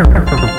Ha ha ha ha.